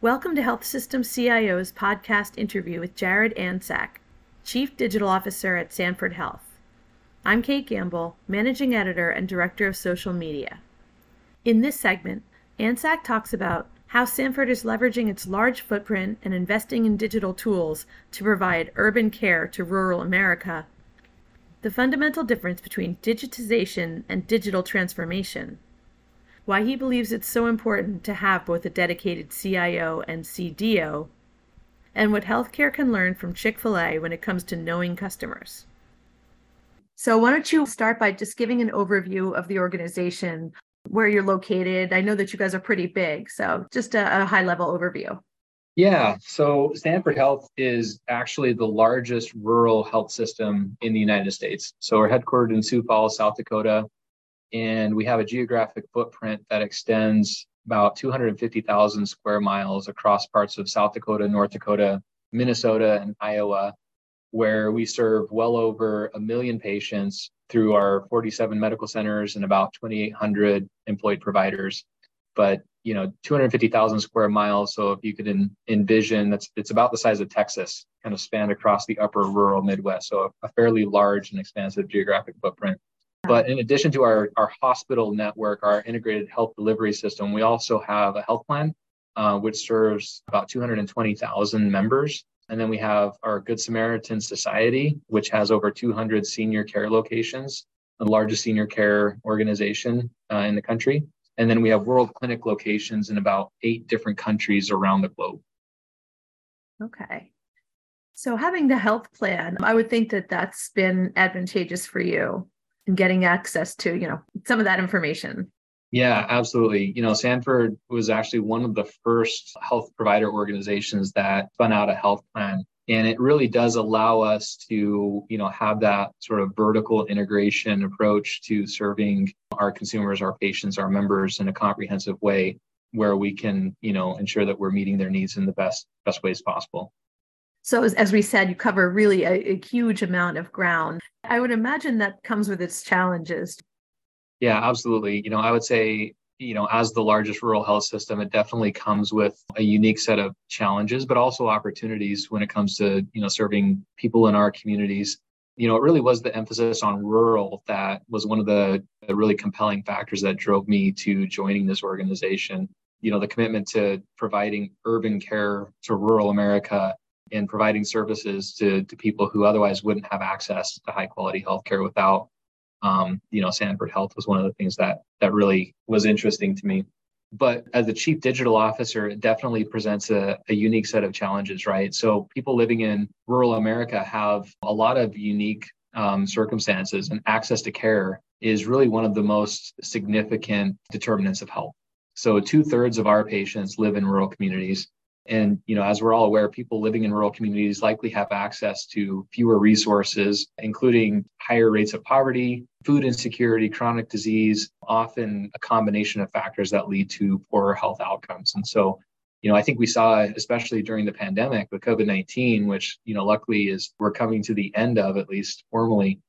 Welcome to Health System CIO's podcast interview with Jared Antczak, Chief Digital Officer at Sanford Health. I'm Kate Gamble, Managing Editor and Director of Social Media. In this segment, Antczak talks about how Sanford is leveraging its large footprint and investing in digital tools to provide urban care to rural America, the fundamental difference between digitization and digital transformation, why he believes it's so important to have both a dedicated CIO and CDO, and what healthcare can learn from Chick fil A when it comes to knowing customers. So, why don't you start by just giving an overview of the organization, where you're located? I know that you guys are pretty big, so just a, a high level overview. Yeah, so Sanford Health is actually the largest rural health system in the United States. So we're headquartered in Sioux Falls, South Dakota and we have a geographic footprint that extends about 250,000 square miles across parts of South Dakota, North Dakota, Minnesota, and Iowa, where we serve well over a million patients through our 47 medical centers and about 2,800 employed providers. But you know, 250,000 square miles. So if you could en- envision, that's it's about the size of Texas, kind of spanned across the upper rural Midwest. So a fairly large and expansive geographic footprint. But in addition to our, our hospital network, our integrated health delivery system, we also have a health plan, uh, which serves about 220,000 members. And then we have our Good Samaritan Society, which has over 200 senior care locations, the largest senior care organization uh, in the country. And then we have World Clinic locations in about eight different countries around the globe. Okay. So having the health plan, I would think that that's been advantageous for you and getting access to, you know, some of that information. Yeah, absolutely. You know, Sanford was actually one of the first health provider organizations that spun out a health plan. And it really does allow us to, you know, have that sort of vertical integration approach to serving our consumers, our patients, our members in a comprehensive way where we can, you know, ensure that we're meeting their needs in the best best ways possible. So, as, as we said, you cover really a, a huge amount of ground. I would imagine that comes with its challenges. Yeah, absolutely. You know, I would say, you know, as the largest rural health system, it definitely comes with a unique set of challenges, but also opportunities when it comes to, you know, serving people in our communities. You know, it really was the emphasis on rural that was one of the, the really compelling factors that drove me to joining this organization. You know, the commitment to providing urban care to rural America and providing services to, to people who otherwise wouldn't have access to high quality healthcare without um, you know sanford health was one of the things that that really was interesting to me. But as the chief digital officer it definitely presents a, a unique set of challenges right? So people living in rural america have a lot of unique um, circumstances and access to care is really one of the most significant determinants of health. So two thirds of our patients live in rural communities and you know, as we're all aware, people living in rural communities likely have access to fewer resources, including higher rates of poverty, food insecurity, chronic disease, often a combination of factors that lead to poorer health outcomes. And so, you know, I think we saw, especially during the pandemic with COVID 19, which, you know, luckily is we're coming to the end of, at least formally.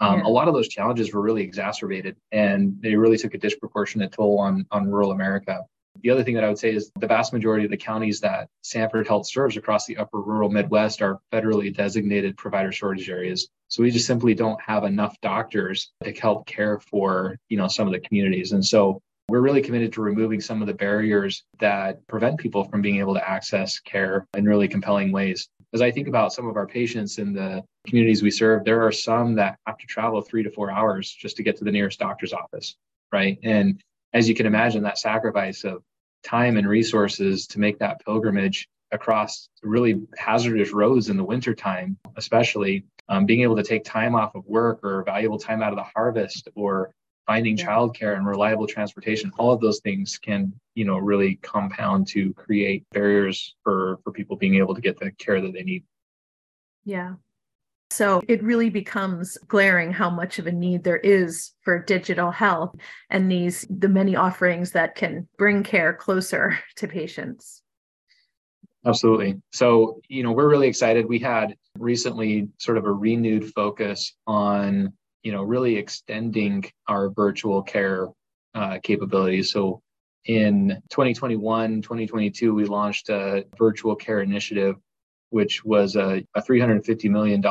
Um, yeah. A lot of those challenges were really exacerbated and they really took a disproportionate toll on, on rural America. The other thing that I would say is the vast majority of the counties that Sanford Health serves across the upper rural Midwest are federally designated provider shortage areas. So we just simply don't have enough doctors to help care for, you know, some of the communities. And so we're really committed to removing some of the barriers that prevent people from being able to access care in really compelling ways. As I think about some of our patients in the communities we serve, there are some that have to travel three to four hours just to get to the nearest doctor's office, right? And as you can imagine, that sacrifice of time and resources to make that pilgrimage across really hazardous roads in the wintertime, especially um, being able to take time off of work or valuable time out of the harvest or finding childcare and reliable transportation all of those things can you know really compound to create barriers for for people being able to get the care that they need. Yeah so it really becomes glaring how much of a need there is for digital health and these the many offerings that can bring care closer to patients. Absolutely. So, you know, we're really excited. We had recently sort of a renewed focus on, you know, really extending our virtual care uh, capabilities. So, in 2021, 2022, we launched a virtual care initiative, which was a, a $350 million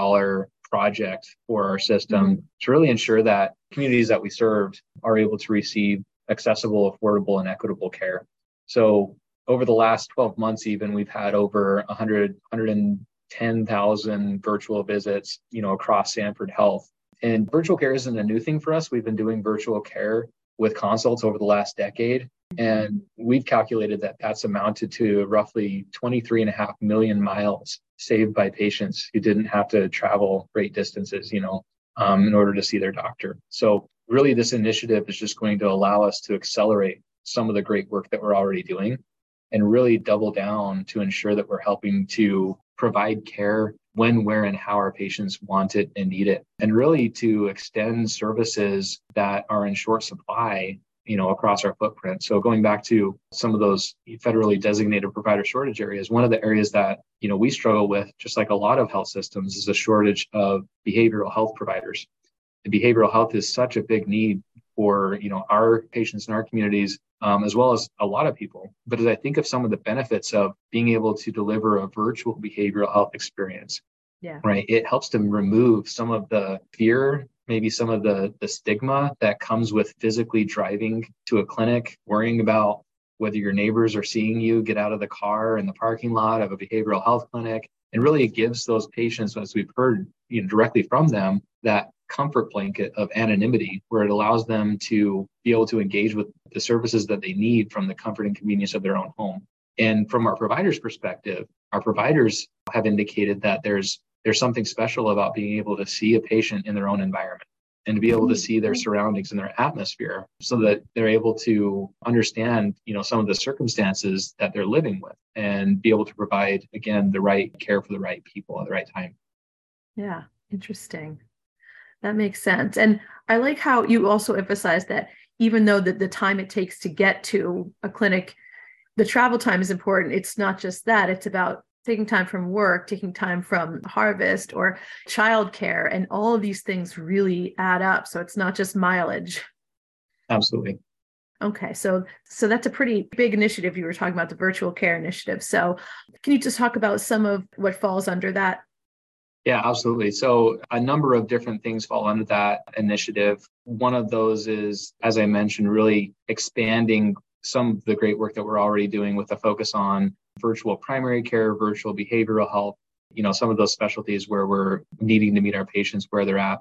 project for our system mm-hmm. to really ensure that communities that we served are able to receive accessible, affordable, and equitable care. So over the last 12 months, even we've had over 100, 110,000 virtual visits, you know, across Sanford Health. And virtual care isn't a new thing for us. We've been doing virtual care with consults over the last decade. And we've calculated that that's amounted to roughly 23 and a half million miles saved by patients who didn't have to travel great distances, you know, um, in order to see their doctor. So really this initiative is just going to allow us to accelerate some of the great work that we're already doing and really double down to ensure that we're helping to provide care when, where, and how our patients want it and need it, and really to extend services that are in short supply you know across our footprint. So going back to some of those federally designated provider shortage areas one of the areas that you know we struggle with just like a lot of health systems is a shortage of behavioral health providers. And behavioral health is such a big need for you know our patients in our communities um, as well as a lot of people but as i think of some of the benefits of being able to deliver a virtual behavioral health experience yeah. right it helps to remove some of the fear maybe some of the the stigma that comes with physically driving to a clinic worrying about whether your neighbors are seeing you get out of the car in the parking lot of a behavioral health clinic and really it gives those patients as we've heard you know directly from them that comfort blanket of anonymity where it allows them to be able to engage with the services that they need from the comfort and convenience of their own home. And from our providers' perspective, our providers have indicated that there's there's something special about being able to see a patient in their own environment and to be able to see their mm-hmm. surroundings and their atmosphere so that they're able to understand you know some of the circumstances that they're living with and be able to provide again the right care for the right people at the right time. Yeah interesting that makes sense. And I like how you also emphasize that even though the, the time it takes to get to a clinic, the travel time is important. It's not just that, it's about taking time from work, taking time from harvest or childcare, and all of these things really add up. So it's not just mileage. Absolutely. Okay, so so that's a pretty big initiative. You were talking about the virtual care initiative. So can you just talk about some of what falls under that yeah, absolutely. So a number of different things fall under that initiative. One of those is, as I mentioned, really expanding some of the great work that we're already doing with a focus on virtual primary care, virtual behavioral health, you know, some of those specialties where we're needing to meet our patients where they're at.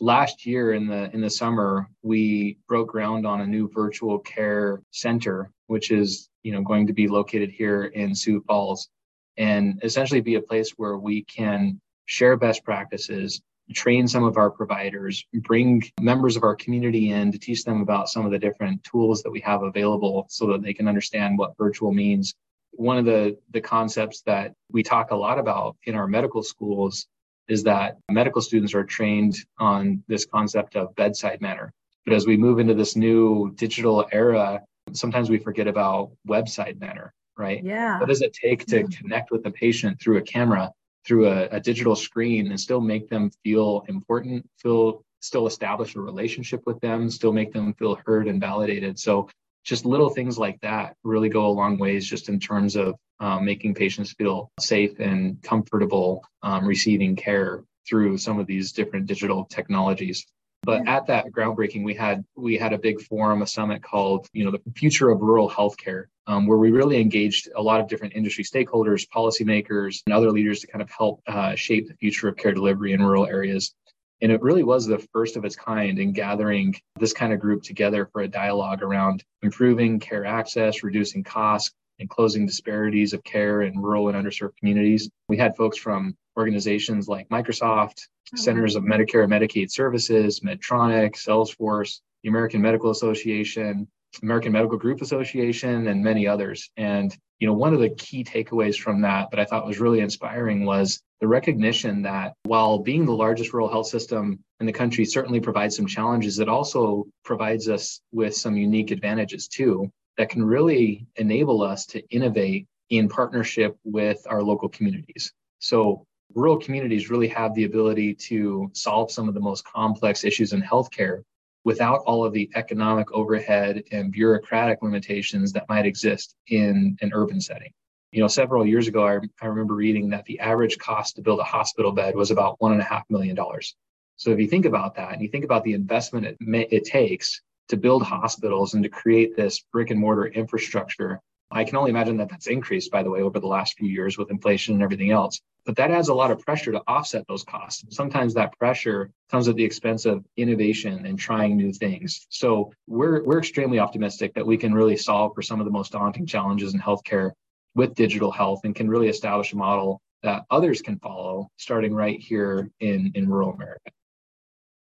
Last year in the in the summer, we broke ground on a new virtual care center, which is, you know, going to be located here in Sioux Falls and essentially be a place where we can share best practices, train some of our providers, bring members of our community in to teach them about some of the different tools that we have available so that they can understand what virtual means. One of the, the concepts that we talk a lot about in our medical schools is that medical students are trained on this concept of bedside manner. But as we move into this new digital era, sometimes we forget about website manner, right? Yeah. What does it take to connect with the patient through a camera? Through a, a digital screen and still make them feel important, feel still establish a relationship with them, still make them feel heard and validated. So just little things like that really go a long ways just in terms of um, making patients feel safe and comfortable um, receiving care through some of these different digital technologies. But at that groundbreaking, we had we had a big forum, a summit called, you know, the future of rural healthcare, um, where we really engaged a lot of different industry stakeholders, policymakers, and other leaders to kind of help uh, shape the future of care delivery in rural areas. And it really was the first of its kind in gathering this kind of group together for a dialogue around improving care access, reducing costs, and closing disparities of care in rural and underserved communities. We had folks from organizations like Microsoft, oh, Centers of Medicare and Medicaid Services, Medtronic, Salesforce, the American Medical Association, American Medical Group Association, and many others. And you know, one of the key takeaways from that that I thought was really inspiring was the recognition that while being the largest rural health system in the country certainly provides some challenges, it also provides us with some unique advantages too that can really enable us to innovate in partnership with our local communities. So rural communities really have the ability to solve some of the most complex issues in healthcare without all of the economic overhead and bureaucratic limitations that might exist in an urban setting. You know, several years ago, I, I remember reading that the average cost to build a hospital bed was about one and a half million dollars. So if you think about that and you think about the investment it, it takes to build hospitals and to create this brick and mortar infrastructure, I can only imagine that that's increased, by the way, over the last few years with inflation and everything else. But that adds a lot of pressure to offset those costs. Sometimes that pressure comes at the expense of innovation and trying new things. So we're we're extremely optimistic that we can really solve for some of the most daunting challenges in healthcare with digital health and can really establish a model that others can follow starting right here in, in rural America.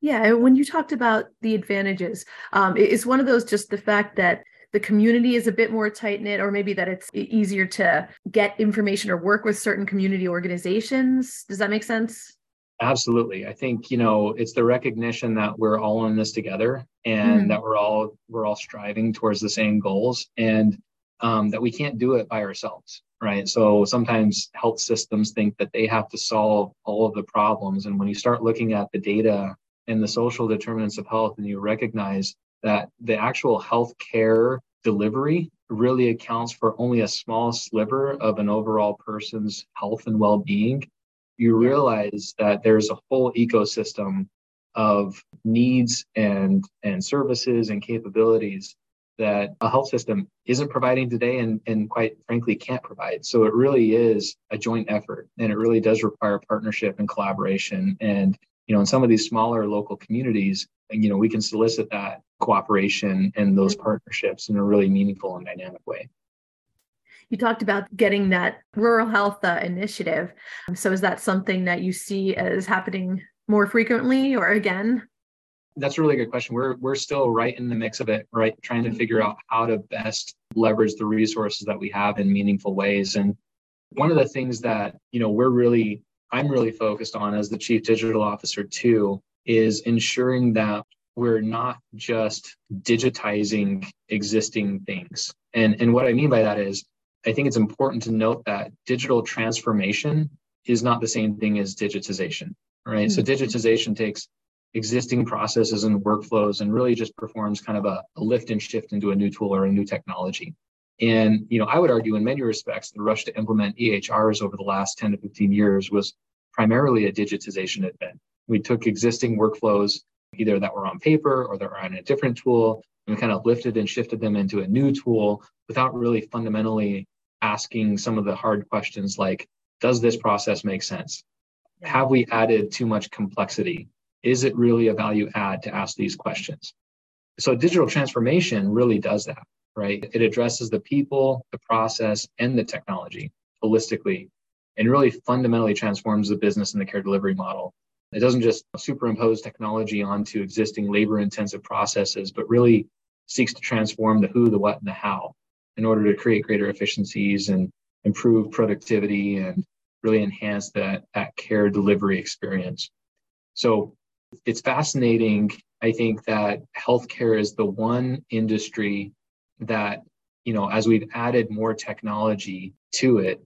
Yeah, when you talked about the advantages, um, is one of those just the fact that the community is a bit more tight knit, or maybe that it's easier to get information or work with certain community organizations? Does that make sense? Absolutely. I think, you know, it's the recognition that we're all in this together and mm. that we're all we're all striving towards the same goals and um, that we can't do it by ourselves right so sometimes health systems think that they have to solve all of the problems and when you start looking at the data and the social determinants of health and you recognize that the actual health care delivery really accounts for only a small sliver of an overall person's health and well-being you realize that there's a whole ecosystem of needs and and services and capabilities that a health system isn't providing today and, and quite frankly can't provide. So it really is a joint effort and it really does require partnership and collaboration. And, you know, in some of these smaller local communities, you know, we can solicit that cooperation and those mm-hmm. partnerships in a really meaningful and dynamic way. You talked about getting that rural health uh, initiative. Um, so is that something that you see as happening more frequently or again? that's a really good question. We're we're still right in the mix of it, right? Trying to figure mm-hmm. out how to best leverage the resources that we have in meaningful ways. And one of the things that you know we're really I'm really focused on as the chief digital officer too is ensuring that we're not just digitizing existing things. And and what I mean by that is I think it's important to note that digital transformation is not the same thing as digitization, right? Mm-hmm. So digitization takes existing processes and workflows and really just performs kind of a, a, lift and shift into a new tool or a new technology. And you know, I would argue in many respects, the rush to implement EHRs over the last 10 to 15 years was primarily a digitization event. We took existing workflows, either that were on paper or that were on a different tool, and we kind of lifted and shifted them into a new tool without really fundamentally asking some of the hard questions like, does this process make sense? Have we added too much complexity? is it really a value add to ask these questions? So digital transformation really does that, right? It addresses the people, the process, and the technology holistically and really fundamentally transforms the business and the care delivery model. It doesn't just superimpose technology onto existing labor intensive processes, but really seeks to transform the who, the what, and the how in order to create greater efficiencies and improve productivity and really enhance that, that care delivery experience. So it's fascinating, I think, that healthcare is the one industry that, you know, as we've added more technology to it,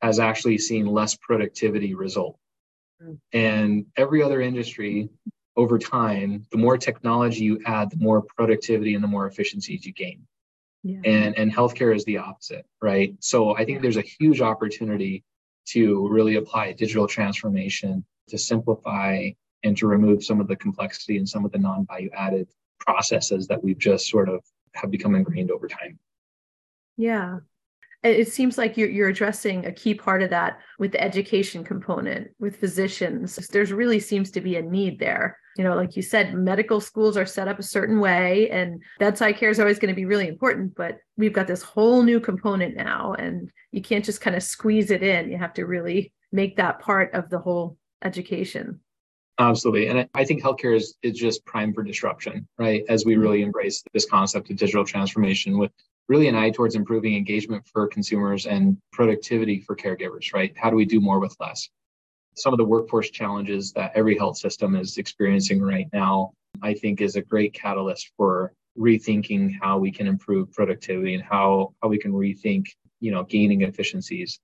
has actually seen less productivity result. And every other industry over time, the more technology you add, the more productivity and the more efficiencies you gain. Yeah. And and healthcare is the opposite, right? So I think there's a huge opportunity to really apply digital transformation to simplify and to remove some of the complexity and some of the non-value added processes that we've just sort of have become ingrained over time. Yeah. It seems like you're, you're addressing a key part of that with the education component with physicians. There's really seems to be a need there. You know, like you said, medical schools are set up a certain way, and bedside care is always going to be really important. But we've got this whole new component now, and you can't just kind of squeeze it in. You have to really make that part of the whole education. Absolutely. And I think healthcare is, is just prime for disruption, right? As we mm-hmm. really embrace this concept of digital transformation with really an eye towards improving engagement for consumers and productivity for caregivers, right? How do we do more with less? Some of the workforce challenges that every health system is experiencing right now, I think is a great catalyst for rethinking how we can improve productivity and how, how we can rethink, you know, gaining efficiencies.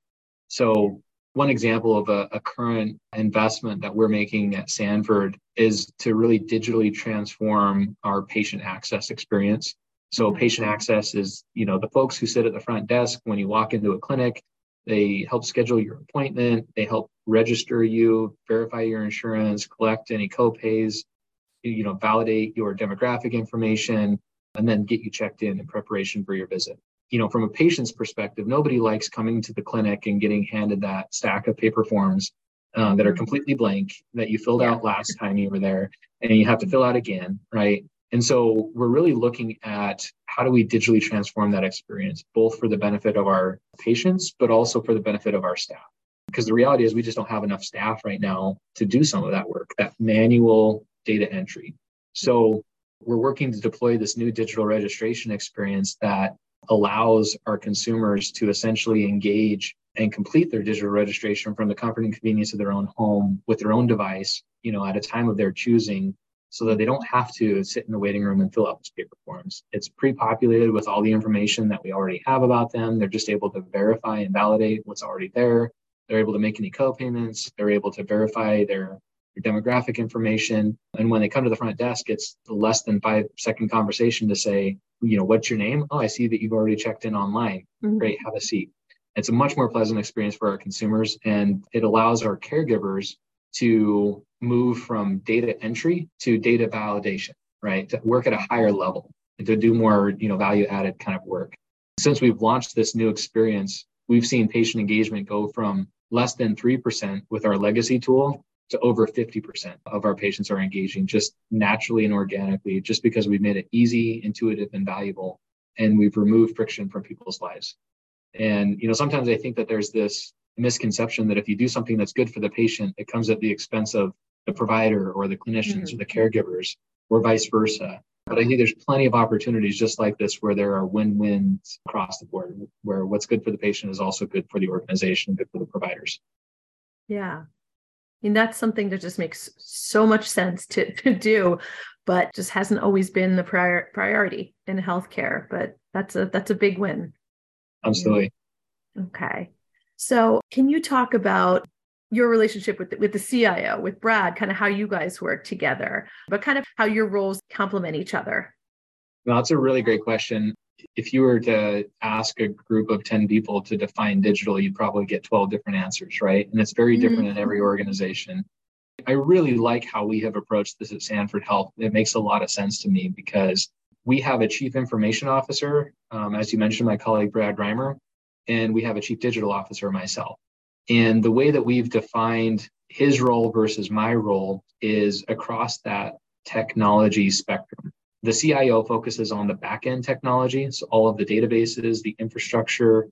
So one example of a, a, current investment that we're making at Sanford is to really digitally transform our patient access experience. So mm-hmm. patient access is, you know, the folks who sit at the front desk when you walk into a clinic, they help schedule your appointment, they help register you, verify your insurance, collect any copays, you know, validate your demographic information, and then get you checked in in preparation for your visit you know, from a patient's perspective, nobody likes coming to the clinic and getting handed that stack of paper forms uh, that are mm-hmm. completely blank that you filled out last time you were there and you have to fill out again, right? And so we're really looking at how do we digitally transform that experience, both for the benefit of our patients, but also for the benefit of our staff. Because the reality is we just don't have enough staff right now to do some of that work, that manual data entry. So we're working to deploy this new digital registration experience that allows our consumers to essentially engage and complete their digital registration from the comfort and convenience of their own home with their own device, you know, at a time of their choosing so that they don't have to sit in the waiting room and fill out those paper forms. It's pre-populated with all the information that we already have about them. They're just able to verify and validate what's already there. They're able to make any co-payments. They're able to verify their, their demographic information. And when they come to the front desk, it's less than five second conversation to say, you know, what's your name? Oh, I see that you've already checked in online. Mm-hmm. Great, have a seat. It's a much more pleasant experience for our consumers, and it allows our caregivers to move from data entry to data validation, right? To work at a higher level and to do more, you know, value added kind of work. Since we've launched this new experience, we've seen patient engagement go from less than 3% with our legacy tool to over 50% of our patients are engaging just naturally and organically, just because we've made it easy, intuitive, and valuable. And we've removed friction from people's lives. And, you know, sometimes I think that there's this misconception that if you do something that's good for the patient, it comes at the expense of the provider or the clinicians mm-hmm. or the caregivers or vice versa. But I think there's plenty of opportunities just like this where there are win-wins across the board, where what's good for the patient is also good for the organization, good for the providers. Yeah, And that's something that just makes so much sense to, to do, but just hasn't always been the prior priority in healthcare. But that's a that's a big win. Absolutely. Okay. So can you talk about your relationship with the, with the CIO, with Brad, kind of how you guys work together, but kind of how your roles complement each other? Well, that's a really great question if you were to ask a group of 10 people to define digital, you'd probably get 12 different answers, right? And it's very different mm-hmm. in every organization. I really like how we have approached this at Sanford Health. It makes a lot of sense to me because we have a chief information officer, um, as you mentioned, my colleague Brad Reimer, and we have a chief digital officer, myself. And the way that we've defined his role versus my role is across that technology spectrum. The CIO focuses on the backend technology, so all of the databases, the infrastructure,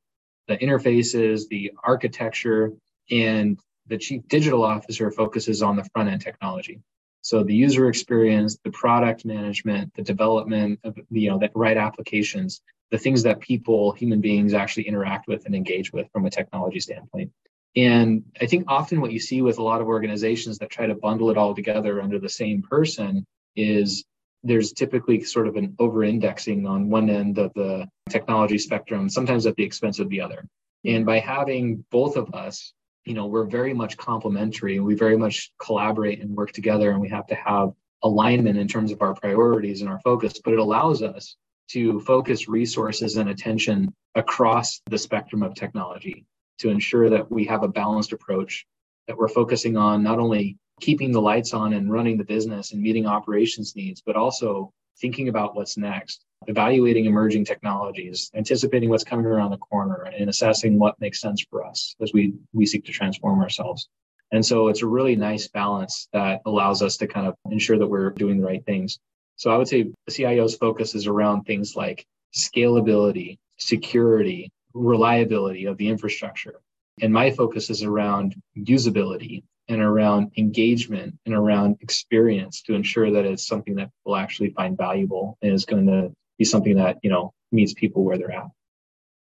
the interfaces, the architecture, and the chief digital officer focuses on the front end technology. So the user experience, the product management, the development of you know the right applications, the things that people, human beings, actually interact with and engage with from a technology standpoint. And I think often what you see with a lot of organizations that try to bundle it all together under the same person is there's typically sort of an over indexing on one end of the technology spectrum, sometimes at the expense of the other. And by having both of us, you know, we're very much complementary and we very much collaborate and work together and we have to have alignment in terms of our priorities and our focus, but it allows us to focus resources and attention across the spectrum of technology to ensure that we have a balanced approach that we're focusing on not only keeping the lights on and running the business and meeting operations needs, but also thinking about what's next, evaluating emerging technologies, anticipating what's coming around the corner, and assessing what makes sense for us as we, we seek to transform ourselves. And so it's a really nice balance that allows us to kind of ensure that we're doing the right things. So I would say the CIO's focus is around things like scalability, security, reliability of the infrastructure. And my focus is around usability and around engagement and around experience to ensure that it's something that people actually find valuable and is going to be something that, you know, meets people where they're at.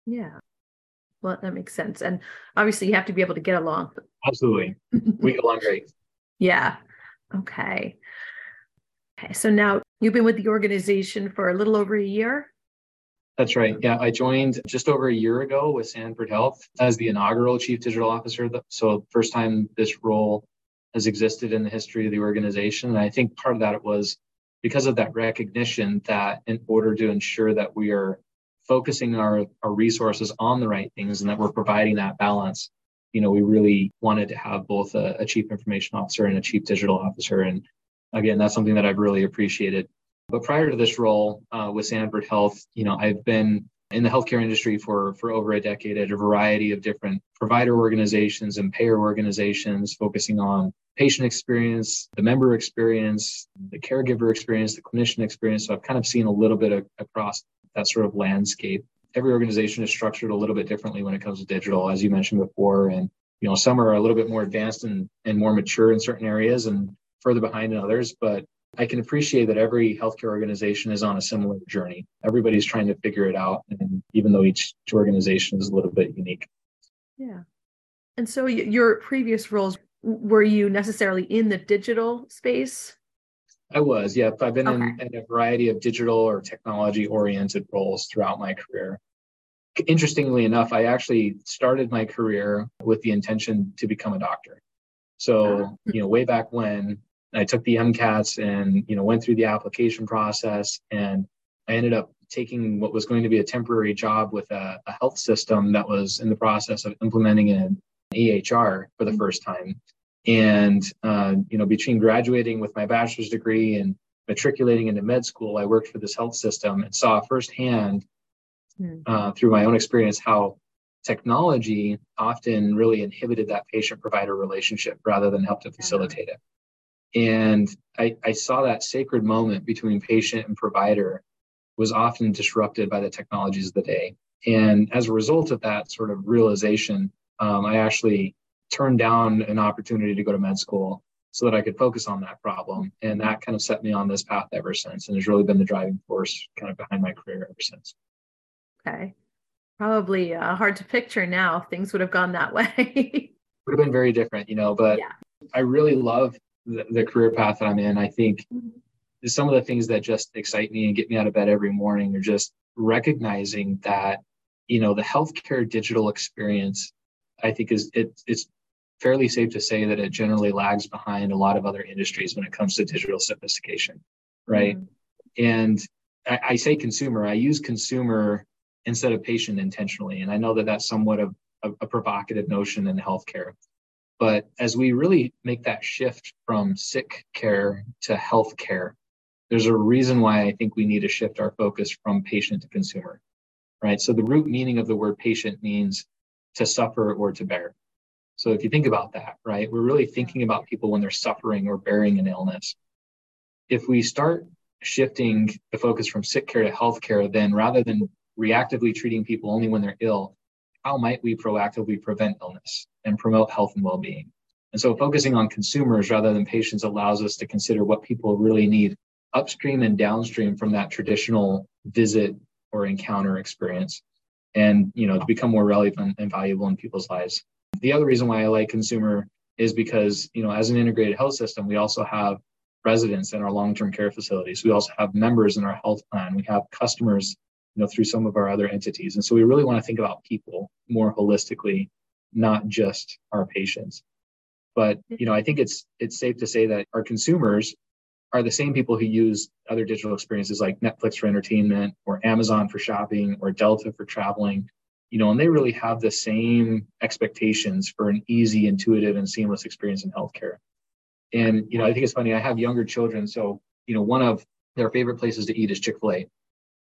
Yeah. Well, that makes sense. And obviously you have to be able to get along. Absolutely. we get along great. Yeah. Okay. Okay. So now you've been with the organization for a little over a year. That's right. Yeah, I joined just over a year ago with Sanford Health as the inaugural chief digital officer. So, first time this role has existed in the history of the organization. And I think part of that was because of that recognition that in order to ensure that we are focusing our, our resources on the right things and that we're providing that balance, you know, we really wanted to have both a, a chief information officer and a chief digital officer. And again, that's something that I've really appreciated. But prior to this role uh, with Sanford Health, you know, I've been in the healthcare industry for for over a decade at a variety of different provider organizations and payer organizations focusing on patient experience the member experience the caregiver experience the clinician experience. So i've kind of seen a little bit of, across that sort of landscape. Every organization is structured a little bit differently when it comes to digital as you mentioned before. And you know some are a little bit more advanced and, and more mature in certain areas and further behind in others. But I can appreciate that every healthcare organization is on a similar journey. Everybody's trying to figure it out, and even though each organization is a little bit unique. Yeah. And so, your previous roles were you necessarily in the digital space? I was, yeah. I've been okay. in, in a variety of digital or technology oriented roles throughout my career. Interestingly enough, I actually started my career with the intention to become a doctor. So, uh-huh. you know, way back when I took the MCATs and you know went through the application process, and I ended up taking what was going to be a temporary job with a, a health system that was in the process of implementing an EHR for the mm-hmm. first time. And uh, you know, between graduating with my bachelor's degree and matriculating into med school, I worked for this health system and saw firsthand hmm. uh, through my own experience how technology often really inhibited that patient provider relationship rather than helped to facilitate it. And I, I saw that sacred moment between patient and provider was often disrupted by the technologies of the day. And as a result of that sort of realization, um, I actually turned down an opportunity to go to med school so that I could focus on that problem. And that kind of set me on this path ever since and has really been the driving force kind of behind my career ever since. Okay. Probably uh, hard to picture now things would have gone that way. would have been very different, you know, but yeah. I really love the, the career path that I'm in, I think mm-hmm. some of the things that just excite me and get me out of bed every morning are just recognizing that, you know, the healthcare digital experience, I think is it, it's fairly safe to say that it generally lags behind a lot of other industries when it comes to digital sophistication, right? Mm-hmm. And I, I say consumer, I use consumer instead of patient intentionally. And I know that that's somewhat of a, a provocative notion in healthcare. But as we really make that shift from sick care to health care, there's a reason why I think we need to shift our focus from patient to consumer, right? So the root meaning of the word patient means to suffer or to bear. So if you think about that, right, we're really thinking about people when they're suffering or bearing an illness. If we start shifting the focus from sick care to health care, then rather than reactively treating people only when they're ill, how might we proactively prevent illness? And promote health and well-being. And so focusing on consumers rather than patients allows us to consider what people really need upstream and downstream from that traditional visit or encounter experience and you know to become more relevant and valuable in people's lives. The other reason why I like consumer is because you know as an integrated health system we also have residents in our long-term care facilities. We also have members in our health plan. We have customers you know through some of our other entities. And so we really want to think about people more holistically not just our patients. But mm-hmm. you know, I think it's it's safe to say that our consumers are the same people who use other digital experiences like Netflix for entertainment or Amazon for shopping or Delta for traveling. You know, and they really have the same expectations for an easy, intuitive, and seamless experience in healthcare. And you know, I think it's funny. I have younger children, so you know, one of their favorite places to eat is Chick Fil A.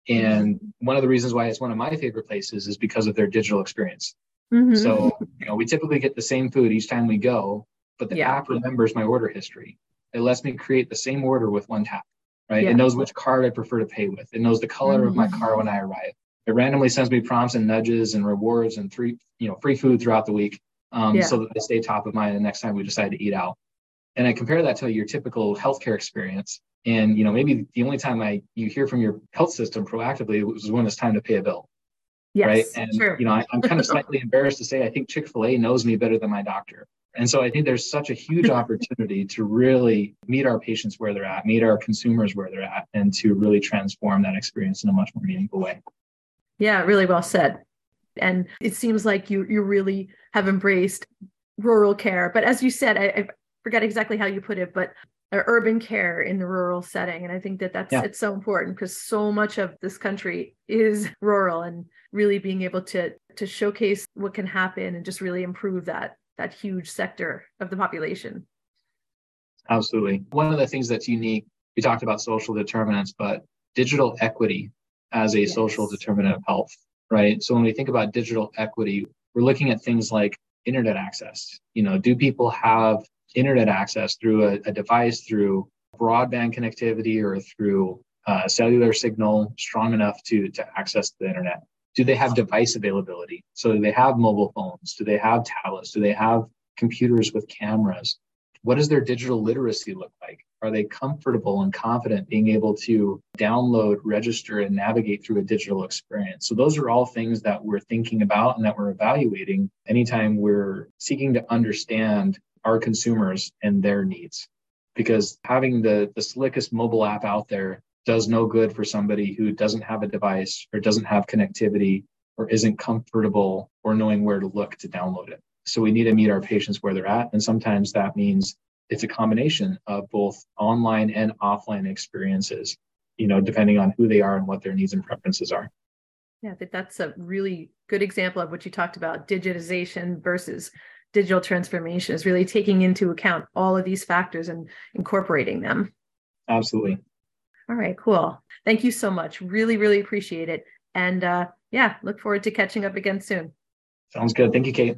Mm-hmm. And one of the reasons why it's one of my favorite places is because of their digital experience. Mm-hmm. So, you know, we typically get the same food each time we go, but the yeah. app remembers my order history. It lets me create the same order with one tap, right? Yeah. It knows which card I prefer to pay with. It knows the color mm-hmm. of my car when I arrive. It randomly sends me prompts and nudges and rewards and free, you know, free food throughout the week, um, yeah. so that they stay top of mind the next time we decide to eat out. And I compare that to your typical healthcare experience. And you know, maybe the only time I you hear from your health system proactively was when it's time to pay a bill. Yes, right. And sure. you know, I, am kind of slightly embarrassed to say I think Chick-fil-A knows me better than my doctor. And so I think there's such a huge opportunity to really meet our patients where they're at, meet our consumers where they're at, and to really transform that experience in a much more meaningful way. Yeah, really well said. And it seems like you you really have embraced rural care. But as you said, I, I forget exactly how you put it, but urban care in the rural setting and i think that that's yeah. it's so important because so much of this country is rural and really being able to to showcase what can happen and just really improve that that huge sector of the population absolutely one of the things that's unique we talked about social determinants but digital equity as a yes. social determinant of health right so when we think about digital equity we're looking at things like internet access you know do people have internet access through a, a device, through broadband connectivity, or through a cellular signal strong enough to, to access the internet? Do they have device availability? So, do they have mobile phones? Do they have tablets? Do they have computers with cameras? What does their digital literacy look like? Are they comfortable and confident being able to download, register, and navigate through a digital experience? So, those are all things that we're thinking about and that we're evaluating anytime we're seeking to understand our consumers and their needs. Because having the, the slickest mobile app out there does no good for somebody who doesn't have a device or doesn't have connectivity or isn't comfortable or knowing where to look to download it. So we need to meet our patients where they're at. And sometimes that means it's a combination of both online and offline experiences, you know, depending on who they are and what their needs and preferences are. Yeah, I think that's a really good example of what you talked about digitization versus digital transformation is really taking into account all of these factors and incorporating them. Absolutely. All right, cool. Thank you so much. Really, really appreciate it. And uh, yeah, look forward to catching up again soon. Sounds good. Thank you, Kate.